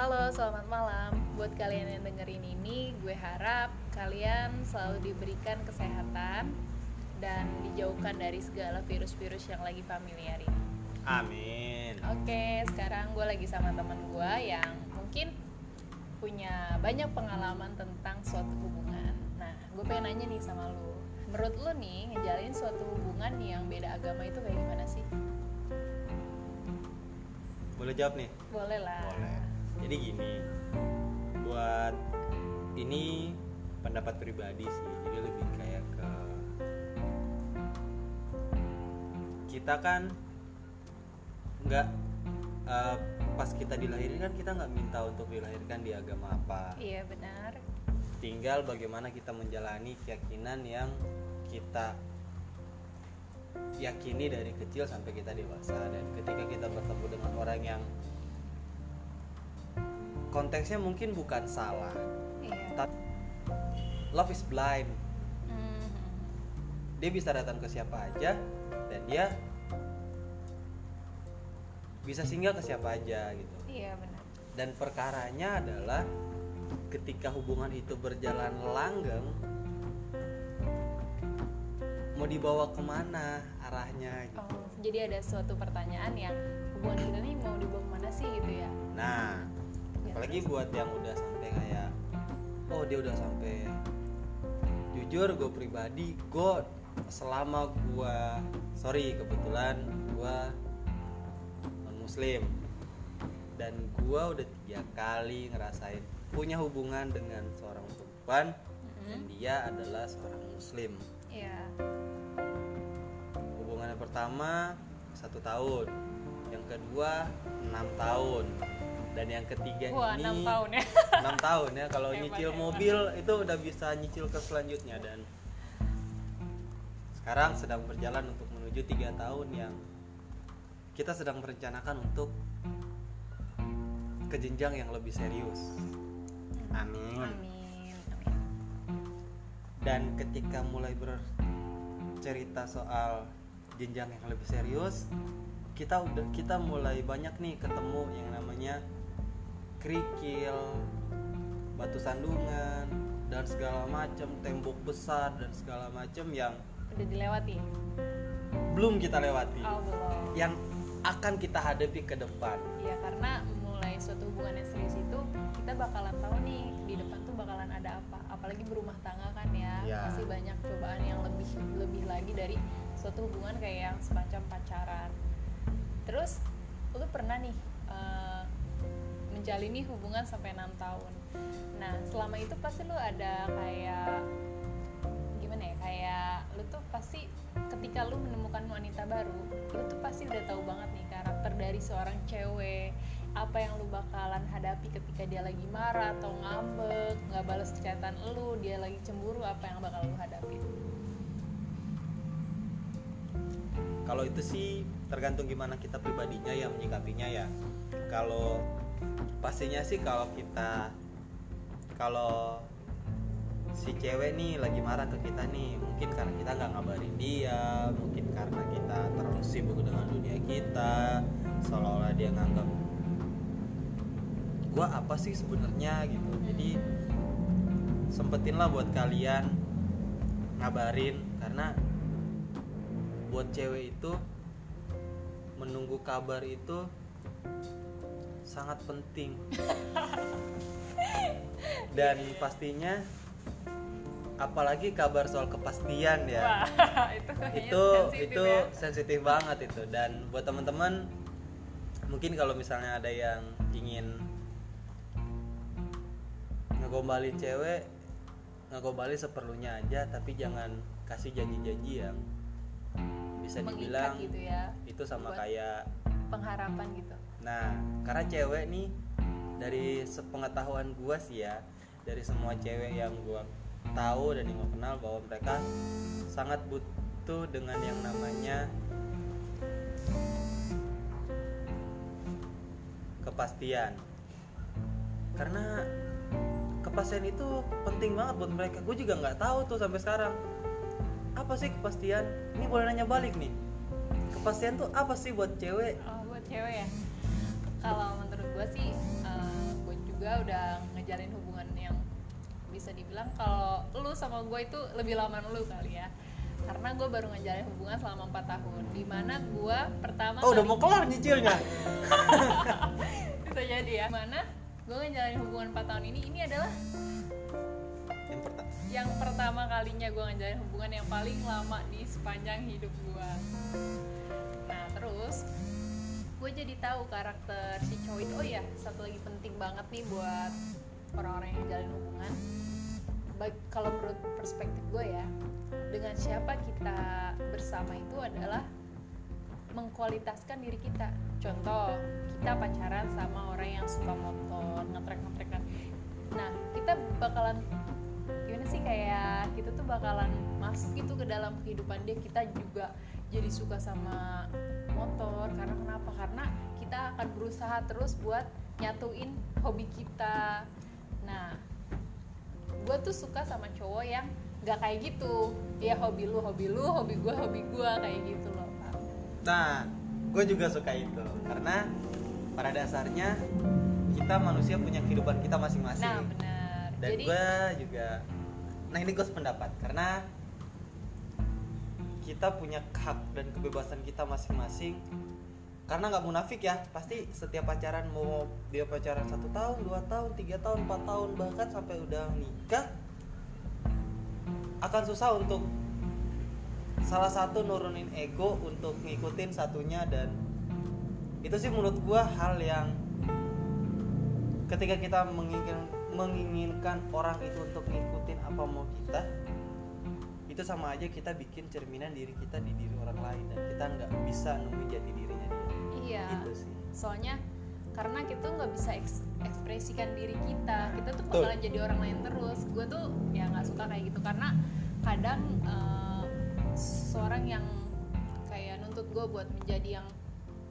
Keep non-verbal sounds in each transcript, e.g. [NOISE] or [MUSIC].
Halo, selamat malam. Buat kalian yang dengerin ini, gue harap kalian selalu diberikan kesehatan dan dijauhkan dari segala virus-virus yang lagi familiar ini. Amin. Oke, sekarang gue lagi sama temen gue yang mungkin punya banyak pengalaman tentang suatu hubungan. Nah, gue pengen nanya nih sama lu. Menurut lu nih, ngejalin suatu hubungan yang beda agama itu kayak gimana sih? Boleh jawab nih? Boleh lah. Boleh. Jadi gini, buat ini pendapat pribadi sih. Jadi lebih kayak ke kita kan nggak eh, pas kita dilahirkan kan kita nggak minta untuk dilahirkan di agama apa. Iya, benar. Tinggal bagaimana kita menjalani keyakinan yang kita yakini dari kecil sampai kita dewasa dan ketika kita bertemu dengan orang yang konteksnya mungkin bukan salah Iya. tapi love is blind Mhm. dia bisa datang ke siapa aja dan dia bisa singgah ke siapa aja gitu Iya, benar. dan perkaranya adalah ketika hubungan itu berjalan langgeng mau dibawa ke mana arahnya gitu. Oh, jadi ada suatu pertanyaan yang hubungan kita nih mau dibawa ke mana sih gitu ya? nah Ya, apalagi buat yang udah sampai kayak oh dia udah sampai jujur gue pribadi gue selama gue sorry kebetulan gue non muslim dan gue udah tiga kali ngerasain punya hubungan dengan seorang perempuan dan Mhm. dia adalah seorang muslim Iya. hubungan yang pertama satu tahun yang kedua enam tahun dan yang ketiga Wah, ini enam tahun ya. [LAUGHS] 6 tahun ya kalau nyicil hebat. mobil itu udah bisa nyicil ke selanjutnya dan sekarang sedang berjalan untuk menuju tiga tahun yang kita sedang merencanakan untuk ke jenjang yang lebih serius amin Amin. Amin. dan ketika mulai bercerita soal jenjang yang lebih serius kita udah kita mulai banyak nih ketemu yang namanya kerikil batu sandungan dan segala macam tembok besar dan segala macam yang Udah dilewati? belum kita lewati Oh, belum. yang akan kita hadapi ke depan Iya, karena mulai suatu hubungan yang serius itu kita bakalan tahu nih di depan tuh bakalan ada apa. Apalagi berumah tangga kan ya, Iya. masih banyak cobaan yang lebih lebih lagi dari suatu hubungan kayak yang semacam pacaran. Terus lu pernah nih eh, menjalini hubungan sampai enam tahun. Nah, selama itu pasti lu ada kayak gimana ya kayak lu tuh pasti ketika lu menemukan wanita baru lu tuh pasti udah tahu banget nih karakter dari seorang cewek apa yang lu bakalan hadapi ketika dia lagi marah atau ngambek nggak balas chatan lu dia lagi cemburu apa yang bakal lu hadapi kalau itu sih tergantung gimana kita pribadinya ya menyikapinya ya kalau pastinya sih kalau kita kalau si cewek nih lagi marah ke kita nih mungkin karena kita nggak ngabarin dia mungkin karena kita terlalu sibuk dengan dunia kita seolah-olah dia nganggap gua apa sih sebenarnya? gitu. Jadi sempetin lah buat kalian ngabarin karena buat cewek itu menunggu kabar itu sangat penting. Dan pastinya apalagi kabar soal kepastian ya. Wah [LAUGHS] itu itu sensitif itu ya. sensitif banget itu. Dan buat teman-teman mungkin kalau misalnya ada yang ingin ngegombalin cewek ngegombalin seperlunya aja tapi jangan kasih janji-janji yang bisa dibilang gitu ya itu sama Buat- kayak pengharapan gitu Nah, karena cewek nih dari sepengetahuan gua sih ya, dari semua cewek yang gua tahu dan yang gua kenal bahwa mereka sangat butuh dengan yang namanya kepastian. Karena kepastian itu penting banget buat mereka. Gue juga nggak tahu tuh sampai sekarang. Apa sih kepastian? Ini boleh nanya balik nih. Kepastian tuh apa sih buat cewek? oh buat cewek ya kalau menurut gue sih gue juga udah ngejalin hubungan yang bisa dibilang kalau lu sama gue itu lebih lama lu kali ya. Karena gue baru ngejalin hubungan selama empat tahun di mana gue pertama oh udah mau kelar nyicilnya? [LAUGHS] Bisa jadi ya. Mana gue ngejalin hubungan 4 tahun ini ini adalah yang pertama yang pertama kalinya gue ngejalin hubungan yang paling lama di sepanjang hidup gue nah terus gue jadi tahu karakter si cowok itu oh ya satu lagi penting banget nih buat orang-orang yang jalin hubungan. Baik kalau menurut perspektif gue ya dengan siapa kita bersama itu adalah mengkualitaskan diri kita. Contoh kita pacaran sama orang yang suka motor ngetrek ngetrekan nah kita bakalan gimana sih kayak kita tuh bakalan masuk itu ke dalam kehidupan dia. Kita juga jadi suka sama motor. Karena kenapa? Karena kita akan berusaha terus buat nyatuin hobi kita. Nah gue tuh suka sama cowok yang gak kayak gitu. Ya hobi lu hobi lu hobi gue hobi gue kayak gitu loh Pak. Nah, gue juga suka itu. Karena pada dasarnya kita manusia punya kehidupan kita masing-masing. nah benar. Dan jadi gue juga, nah ini gue sependapat. Karena kita punya hak dan kebebasan kita masing-masing. Karena nggak munafik ya, pasti setiap pacaran mau dia pacaran satu tahun, dua tahun, tiga tahun, empat tahun bahkan sampai udah nikah akan susah untuk salah satu nurunin ego untuk ngikutin satunya dan itu sih menurut gua hal yang ketika kita menginginkan menginginkan orang itu untuk ngikutin apa mau kita itu sama aja kita bikin cerminan diri kita di diri orang lain dan kita nggak bisa nemuin jati dirinya dia. Iya. Itu sih. Soalnya karena kita nggak bisa eks- ekspresikan diri kita kita tuh bakalan jadi orang lain terus. Gue tuh ya nggak suka kayak gitu karena kadang eh, seorang yang kayak nuntut gue buat menjadi yang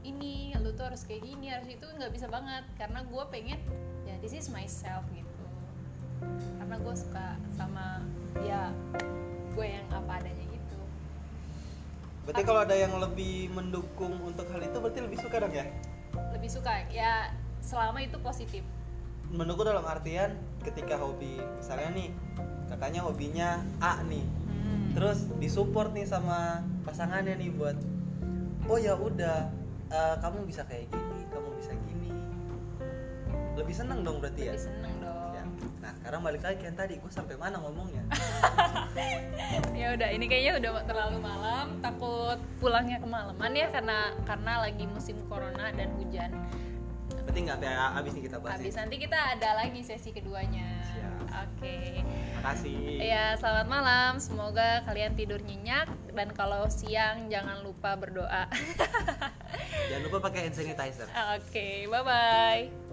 ini lu tuh harus kayak gini harus itu nggak bisa banget karena gue pengen ya this is myself gitu. Karena gue suka sama berarti kalau ada yang lebih mendukung untuk hal itu berarti lebih suka dong ya? Lebih suka ya selama itu positif. Mendukung dalam artian ketika hobi misalnya nih kakaknya hobinya A nih. Hmm. terus disupport nih sama pasangannya nih buat oh ya udah eh, kamu bisa kayak gini kamu bisa gini. Lebih seneng dong berarti ya? Lebih seneng dong. Ya. nah sekarang balik lagi yang tadi gue sampai mana ngomongnya [LAUGHS] ya udah ini kayaknya udah terlalu malam. Takut pulangnya kemalaman ya karena karena lagi musim corona dan hujan. Berarti nggak sampai habis nih kita bahas habis nih. nanti kita ada lagi sesi keduanya. Oke. Makasih. Ya selamat malam. Semoga kalian tidur nyenyak dan kalau siang jangan lupa berdoa. [LAUGHS] Jangan lupa pakai hand sanitizer. Oke bye bye